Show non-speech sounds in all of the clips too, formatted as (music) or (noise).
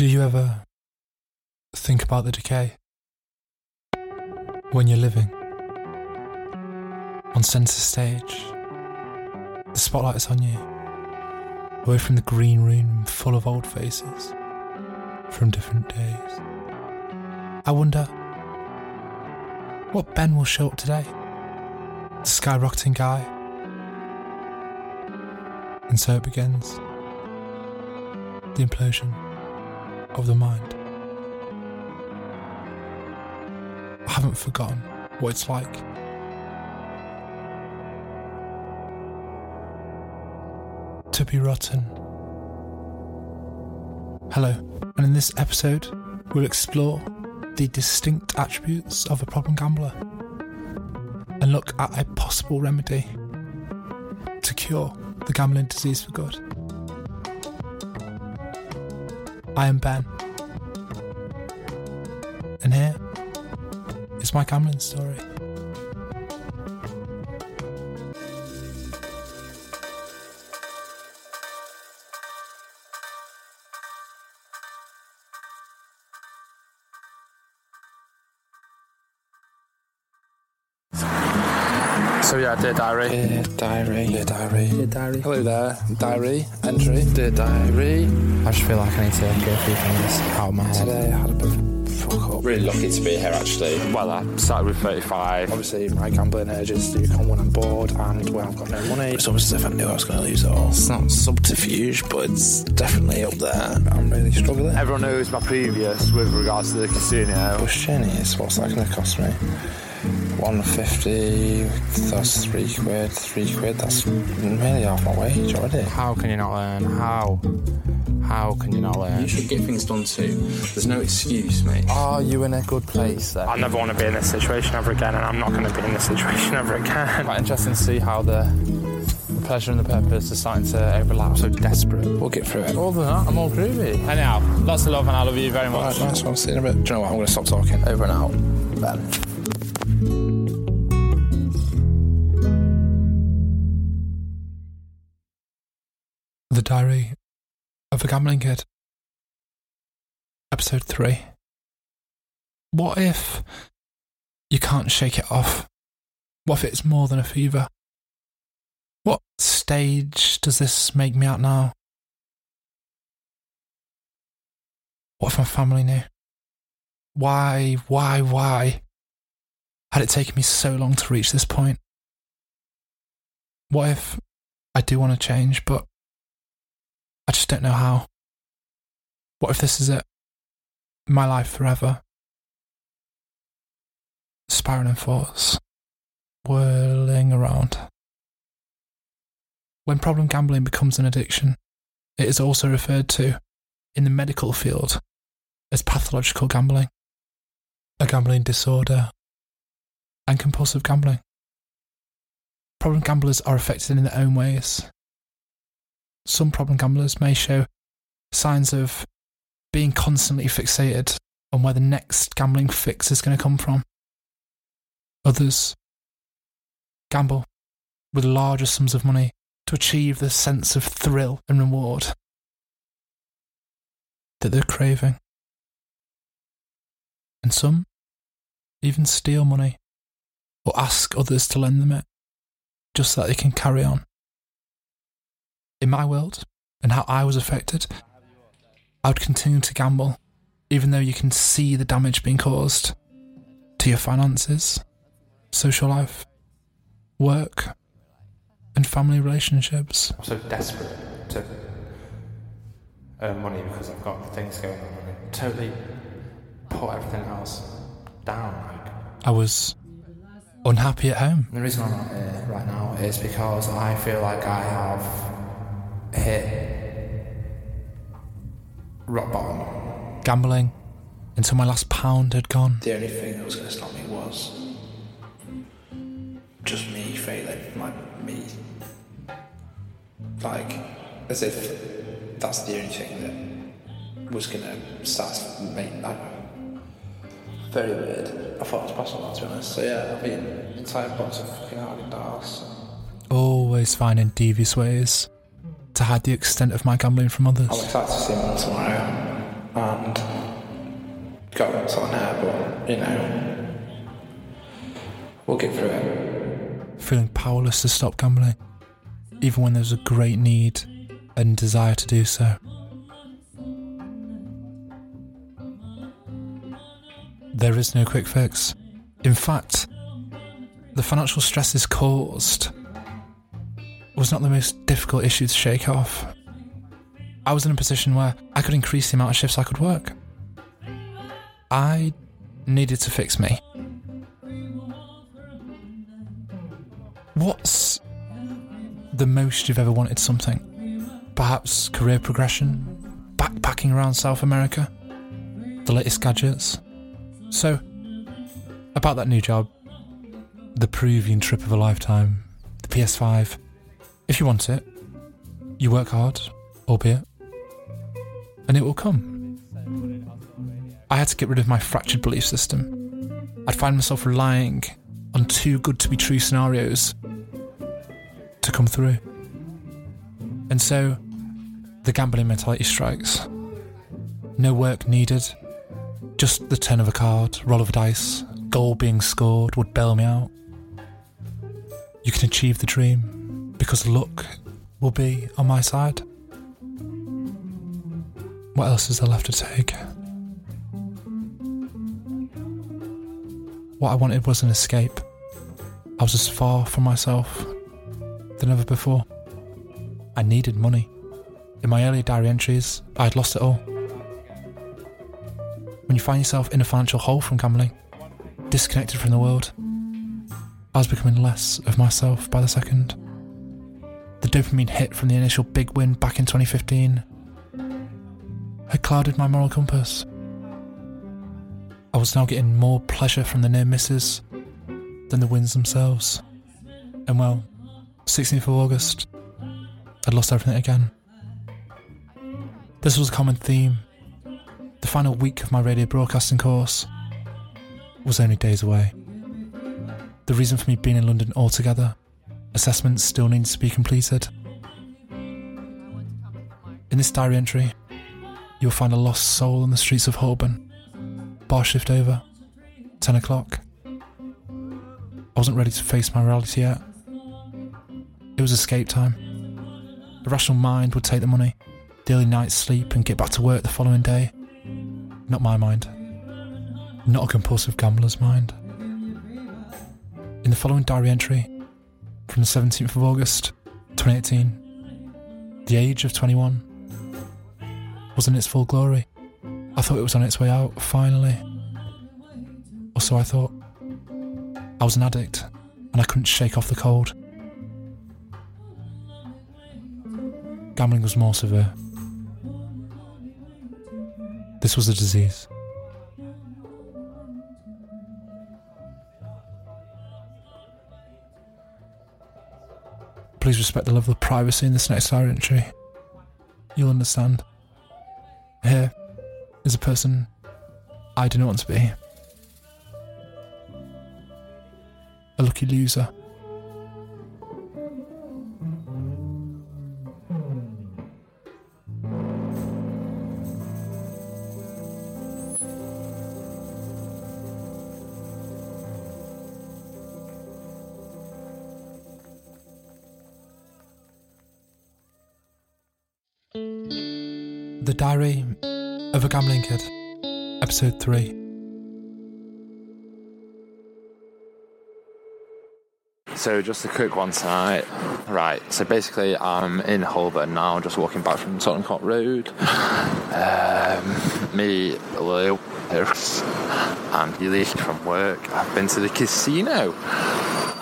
Do you ever think about the decay? When you're living on centre stage, the spotlight is on you, away from the green room full of old faces from different days. I wonder what Ben will show up today. The skyrocketing guy. And so it begins. The implosion of the mind. I haven't forgotten what it's like. To be rotten. Hello, and in this episode, we'll explore the distinct attributes of a problem gambler and look at a possible remedy to cure the gambling disease for good. I am Ben, and here is my gambling story. Yeah, dear diary. Dear diary. Dear diary. Dear diary. Hello there. Diary. Entry. Dear diary. I just feel like I need to get a few things out of my head. Today I had a bit of a fuck up. Really lucky to be here, actually. Well, I started with 35. Obviously, my gambling urges do come when I'm bored and when I've got no money. It's almost as if I knew I was going to lose it all. It's not subterfuge, but it's definitely up there. I'm really struggling. Everyone knows my previous with regards to the casino. Question is, what's that going to cost me? 150, that's three quid, three quid, that's nearly half my wage already. How can you not learn? How? How can you not learn? You should get things done too. There's no excuse, mate. Are you in a good place then? I never want to be in this situation ever again, and I'm not going to be in this situation (laughs) ever again. Quite interesting to see how the, the pleasure and the purpose are starting to overlap. So desperate. We'll get through it. Other than that, I'm all groovy. Anyhow, lots of love and I love you very much. Alright, nice one. See you in a bit. Do you know what? I'm going to stop talking. Over and out. Ben. Diary of a Gambling Kid. Episode 3. What if you can't shake it off? What if it's more than a fever? What stage does this make me at now? What if my family knew? Why, why, why had it taken me so long to reach this point? What if I do want to change, but I just don't know how. What if this is it? My life forever. Spiraling thoughts, whirling around. When problem gambling becomes an addiction, it is also referred to in the medical field as pathological gambling, a gambling disorder, and compulsive gambling. Problem gamblers are affected in their own ways some problem gamblers may show signs of being constantly fixated on where the next gambling fix is going to come from. Others gamble with larger sums of money to achieve the sense of thrill and reward that they're craving. And some even steal money or ask others to lend them it just so that they can carry on in my world and how I was affected, I would continue to gamble, even though you can see the damage being caused to your finances, social life, work, and family relationships. I'm so desperate to earn money because I've got things going on and totally put everything else down. Like. I was unhappy at home. The reason I'm not here right now is because I feel like I have hit rock bottom. Gambling until my last pound had gone. The only thing that was going to stop me was just me failing. Like, me. Like, as if that's the only thing that was going to start to make. I. Very weird. I thought it was possible, to be honest. So, yeah, I mean, entire box of fucking Haagen Dazs. Always finding devious ways to hide the extent of my gambling from others. I'm excited to see him tomorrow. and got something there, but you know, we'll get through it. Feeling powerless to stop gambling, even when there's a great need and desire to do so. There is no quick fix. In fact, the financial stresses caused was not the most difficult issue to shake off. I was in a position where I could increase the amount of shifts I could work. I needed to fix me. What's the most you've ever wanted something? Perhaps career progression? Backpacking around South America? The latest gadgets? So, about that new job, the Peruvian trip of a lifetime, the PS5. If you want it, you work hard, albeit, and it will come. I had to get rid of my fractured belief system. I'd find myself relying on too good to be true scenarios to come through. And so, the gambling mentality strikes. No work needed, just the turn of a card, roll of a dice, goal being scored would bail me out. You can achieve the dream because luck will be on my side. What else is there left to take? What I wanted was an escape. I was as far from myself than ever before. I needed money. In my early diary entries, I had lost it all. When you find yourself in a financial hole from gambling, disconnected from the world, I was becoming less of myself by the second. Dopamine hit from the initial big win back in 2015 had clouded my moral compass. I was now getting more pleasure from the near misses than the wins themselves. And well, 16th of August, I'd lost everything again. This was a common theme. The final week of my radio broadcasting course was only days away. The reason for me being in London altogether, assessments still need to be completed. In this diary entry, you'll find a lost soul on the streets of Holborn. Bar shift over, 10 o'clock. I wasn't ready to face my reality yet. It was escape time. The rational mind would take the money, early night's sleep, and get back to work the following day. Not my mind. Not a compulsive gambler's mind. In the following diary entry, from the 17th of August 2018, the age of 21 was in its full glory. I thought it was on its way out, finally. Or so I thought. I was an addict, and I couldn't shake off the cold. Gambling was more severe. This was a disease. Please respect the level of privacy in this next diary entry. You'll understand. Here is a person I do not want to be. A lucky loser. Gambling Kid, Episode 3. So just a quick one tonight. Right, so basically I'm in Holborn now, just walking back from Tottenham Court Road. Um, me, Leo, and Healy from work. I've been to the casino,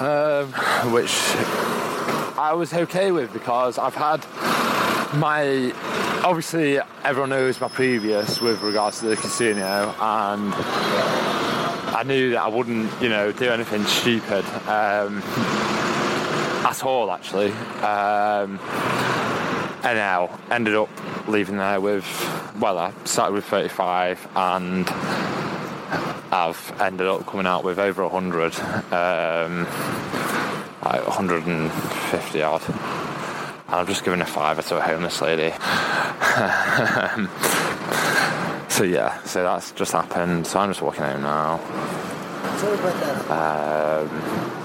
um, which I was okay with because I've had my obviously everyone knows my previous with regards to the casino and I knew that I wouldn't you know do anything stupid um, at all actually. Um, and now ended up leaving there with well I started with 35 and I've ended up coming out with over 100 um, like 150 odd I'm just giving a fiver to a homeless lady. so yeah, so that's just happened. So I'm just walking home now. Um,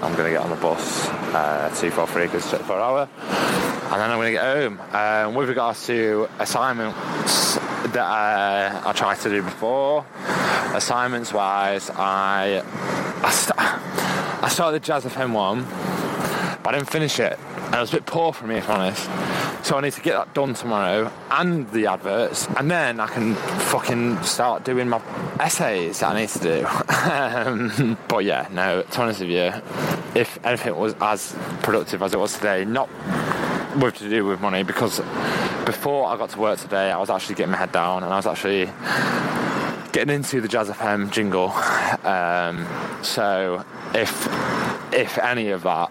I'm going to get on the bus uh, 243 because it's per hour. And then I'm going to get home. Um, with regards to assignments that uh, I tried to do before, assignments wise, I I, st- I started Jazz FM one, but I didn't finish it. And it was a bit poor for me, if I'm honest. So I need to get that done tomorrow and the adverts, and then I can fucking start doing my essays that I need to do. (laughs) but yeah, no, to be honest with you, if anything was as productive as it was today, not with to do with money, because before I got to work today, I was actually getting my head down and I was actually getting into the Jazz FM jingle. Um, so if if any of that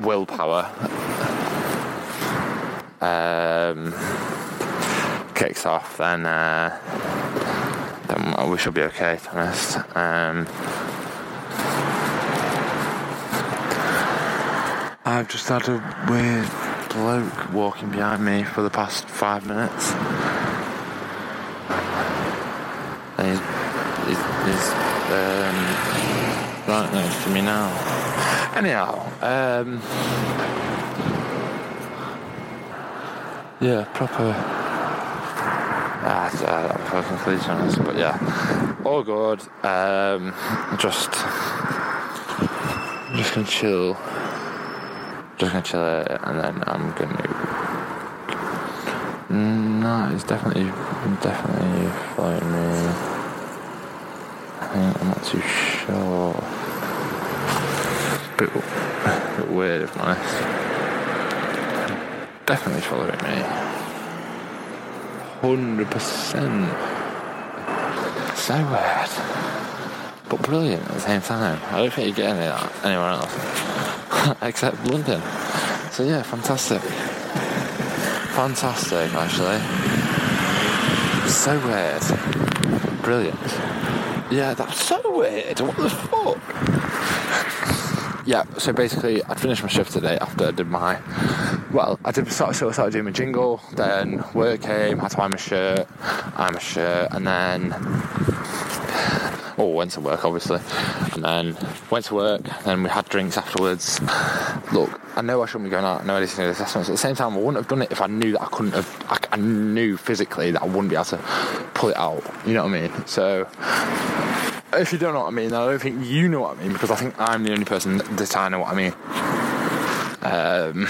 willpower um, kicks off, then uh, then we should be okay. To be honest. Um, I've just had a weird bloke walking behind me for the past five minutes. And he's, he's, he's um, right next to me now. Anyhow, um, yeah, proper. Ah, uh, I'm fucking cliche on this, but yeah, all good. Um, just, just gonna chill. Just gonna chill it, and then I'm gonna. No, it's definitely, definitely following me. I think I'm not too sure. Bit, bit weird, I'm honest. Definitely following me. Hundred percent. So weird, but brilliant at the same time. I don't think you get any of that anywhere else (laughs) except London. So yeah, fantastic. Fantastic, actually. So weird. Brilliant. Yeah, that's so weird. What the fuck? Yeah, so basically, I'd finished my shift today after I did my. Well, I did sort of, sort of started doing my jingle, then work came, had to iron my shirt, iron my shirt, and then. Oh, went to work obviously, and then went to work. Then we had drinks afterwards. Look, I know I shouldn't be going out. I know I need to do assessments. At the same time, I wouldn't have done it if I knew that I couldn't have. I, I knew physically that I wouldn't be able to pull it out. You know what I mean? So if you don't know what I mean, I don't think you know what I mean because I think I'm the only person that I know what I mean. Um,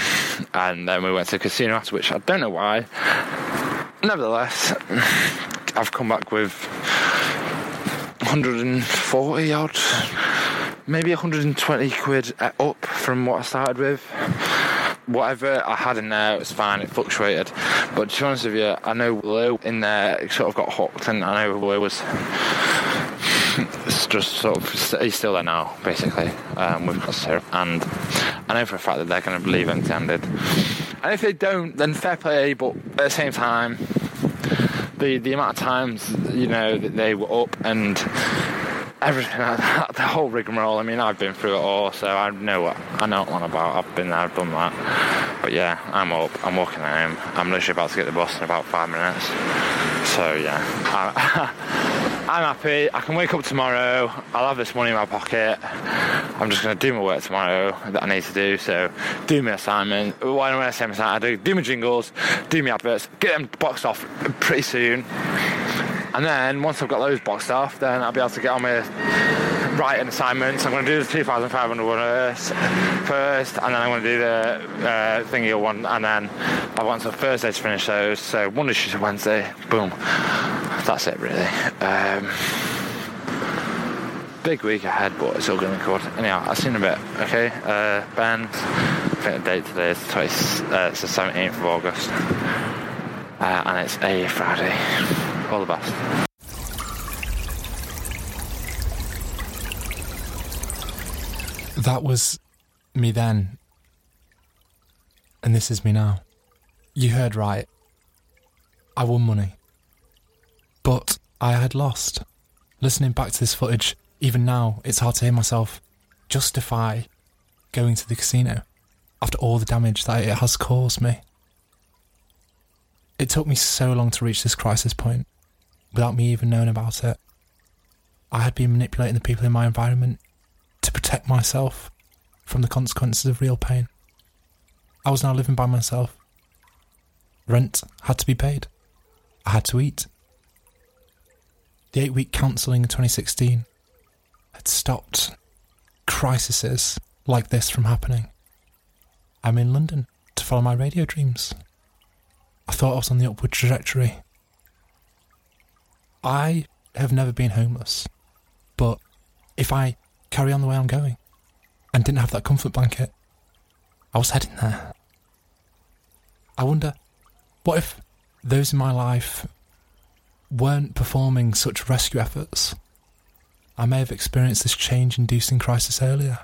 and then we went to the casino after, which I don't know why. Nevertheless, I've come back with 140 odd, maybe 120 quid up from what I started with. Whatever I had in there, it was fine. It fluctuated, but to be honest with you, I know Lou in there sort of got hooked, and I know Lou was just sort of he's still there now, basically. Um, we've got syrup, and I know for a fact that they're going to leave empty-handed. And if they don't, then fair play. But at the same time, the the amount of times you know that they were up and everything like that, (laughs) the whole rigmarole. I mean, I've been through it all, so I know what I know what I'm about. I've been there, I've done that. But yeah, I'm up. I'm walking home. I'm literally about to get the bus in about five minutes. So yeah, I, (laughs) I'm happy. I can wake up tomorrow. I'll have this money in my pocket. I'm just going to do my work tomorrow that I need to do. So, do my assignment. Why don't I say my assignment? I do do my jingles, do my adverts, get them boxed off pretty soon. And then once I've got those boxed off, then I'll be able to get on with writing assignments. I'm going to do the 2,500 one first, and then I'm going to do the uh, thingy one, and then I want until Thursday to finish those. So Wednesday, boom. That's it, really. Um, big week ahead, but it's all going to be good. Anyhow, I'll see you in a bit, okay? Uh, ben, I think the date today is, 20, uh, it's the 17th of August, uh, and it's a Friday. All the best. That was me then. And this is me now. You heard right. I won money. But I had lost. Listening back to this footage, even now, it's hard to hear myself justify going to the casino after all the damage that it has caused me. It took me so long to reach this crisis point. without me even knowing about it. I had been manipulating the people in my environment to protect myself from the consequences of real pain. I was now living by myself. Rent had to be paid. I had to eat. The eight week counselling in 2016 had stopped crises like this from happening. I'm in London to follow my radio dreams. I thought I was on the upward trajectory. I have never been homeless, but if I carry on the way I'm going and didn't have that comfort blanket, I was heading there. I wonder, what if those in my life weren't performing such rescue efforts? I may have experienced this change inducing crisis earlier.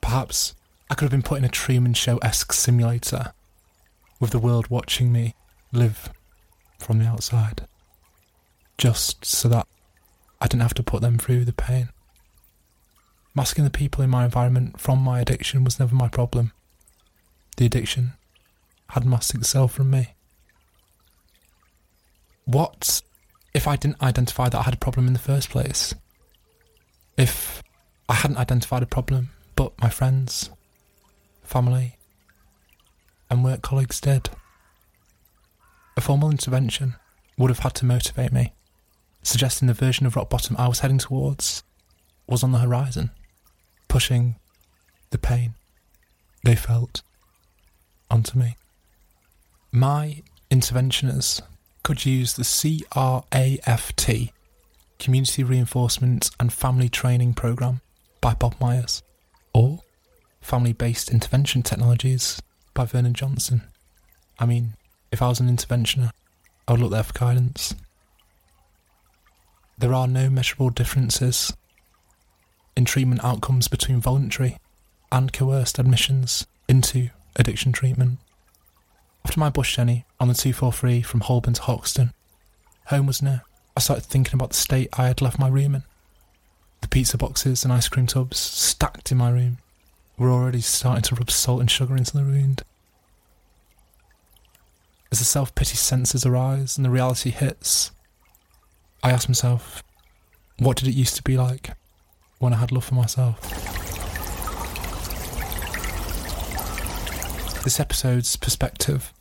Perhaps I could have been put in a Truman Show esque simulator with the world watching me live from the outside, just so that I didn't have to put them through the pain. Masking the people in my environment from my addiction was never my problem. The addiction had masked itself from me. What if I didn't identify that I had a problem in the first place? If I hadn't identified a problem, but my friends, family, and work colleagues did? A formal intervention would have had to motivate me, suggesting the version of rock bottom I was heading towards was on the horizon, pushing the pain they felt onto me. My interventioners could use the CRAFT, Community Reinforcement and Family Training Programme by Bob Meyers, or Family Based Intervention Technologies by Vernon Johnson. I mean, if I was an interventioner, I would look there for guidance. There are no measurable differences in treatment outcomes between voluntary and coerced admissions into addiction treatment. After my bush journey on the 243 from Holborn to Hoxton, home was near. I started thinking about the state I had left my room in. The pizza boxes and ice cream tubs stacked in my room were already starting to rub salt and sugar into the wound. As the self pity senses arise and the reality hits, I ask myself, what did it used to be like when I had love for myself? This episode's perspective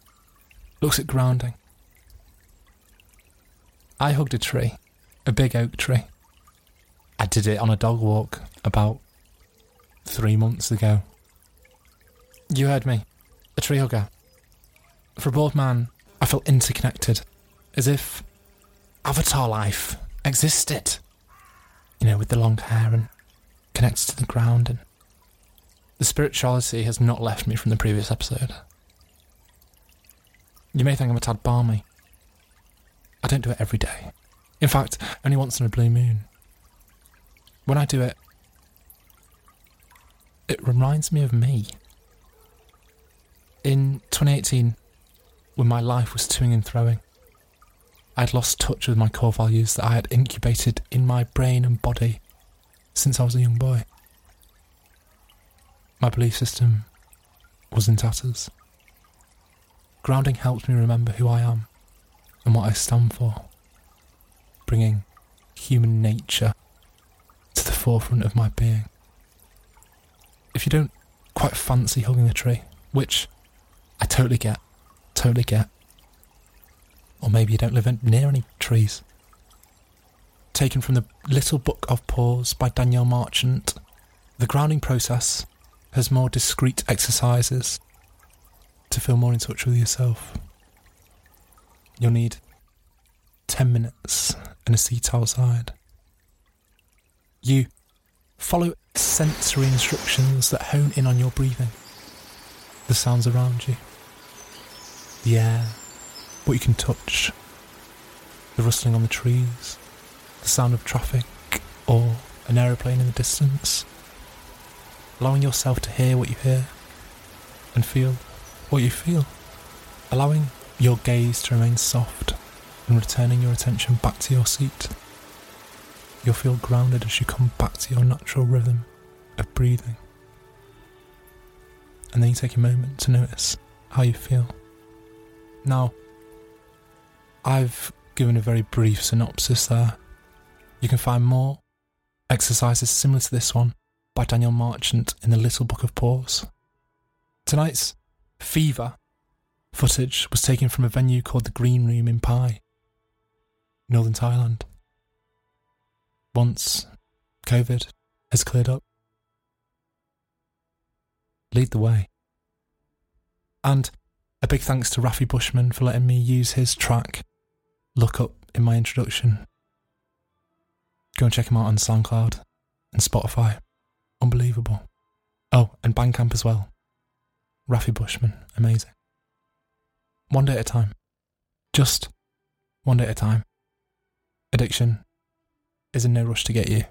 looks at grounding. I hugged a tree, a big oak tree. I did it on a dog walk about three months ago. You heard me, a tree hugger. For a bored man, I felt interconnected, as if Avatar life existed. You know, with the long hair and connected to the ground, and the spirituality has not left me from the previous episode. You may think I'm a tad barmy. I don't do it every day. In fact, only once in a blue moon. When I do it, it reminds me of me. In 2018, when my life was toing and throwing, I had lost touch with my core values that I had incubated in my brain and body since I was a young boy. My belief system was in tatters. Grounding helps me remember who I am and what I stand for, bringing human nature to the forefront of my being. If you don't quite fancy hugging a tree, which I totally get, totally get, or maybe you don't live near any trees. Taken from the Little Book of Pause by Danielle Marchant, the grounding process has more discrete exercises to feel more in touch with yourself. You'll need 10 minutes and a seat outside. You follow sensory instructions that hone in on your breathing, the sounds around you, the air, what you can touch, the rustling on the trees, the sound of traffic, or an aeroplane in the distance. Allowing yourself to hear what you hear and feel what you feel. Allowing your gaze to remain soft and returning your attention back to your seat. You'll feel grounded as you come back to your natural rhythm of breathing. And then you take a moment to notice how you feel. Now, I've given a very brief synopsis there. You can find more exercises similar to this one by Daniel Marchant in the Little Book of Pause. Tonight's Fever footage was taken from a venue called the Green Room in Pai, northern Thailand. Once COVID has cleared up, lead the way. And a big thanks to Rafi Bushman for letting me use his track, Look Up, in my introduction. Go and check him out on SoundCloud and Spotify. Unbelievable. Oh, and Bandcamp as well. Rafi Bushman, amazing. One day at a time. Just one day at a time. Addiction is in no rush to get you.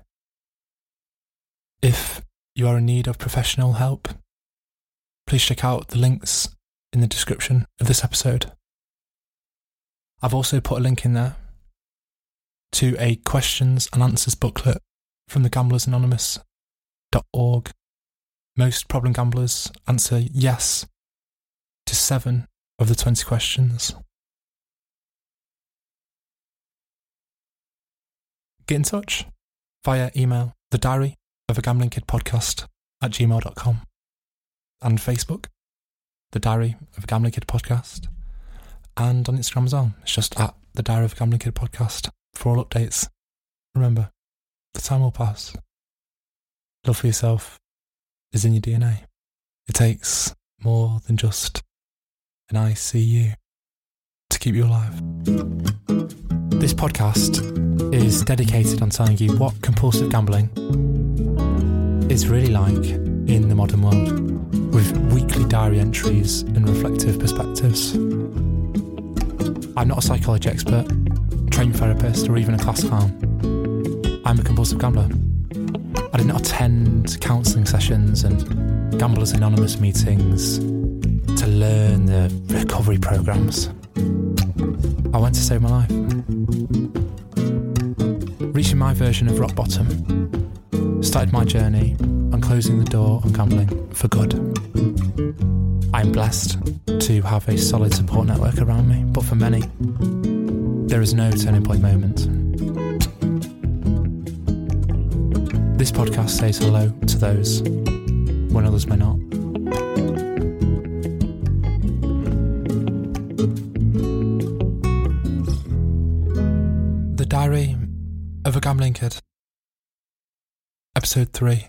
If you are in need of professional help, please check out the links in the description of this episode. I've also put a link in there to a questions and answers booklet from the gamblersanonymous.org. Most problem gamblers answer yes to seven of the 20 questions. Get in touch via email, the diary of a gambling kid podcast at gmail.com and Facebook, the diary of a gambling kid podcast, and on Instagram as well. It's just at the diary of a gambling kid podcast for all updates. Remember, the time will pass. Love for yourself is in your DNA. It takes more than just an ICU to keep you alive. This podcast is dedicated on telling you what compulsive gambling is really like in the modern world, with weekly diary entries and reflective perspectives. I'm not a psychology expert, trained therapist, or even a class clown. I'm a compulsive gambler. I did not attend counselling sessions and Gamblers Anonymous meetings to learn the recovery programs. I went to save my life. Reaching my version of rock bottom started my journey on closing the door on gambling for good. I am blessed to have a solid support network around me, but for many, there is no turning point moment. This podcast says hello to those when others may not. The Diary of a Gambling Kid, Episode 3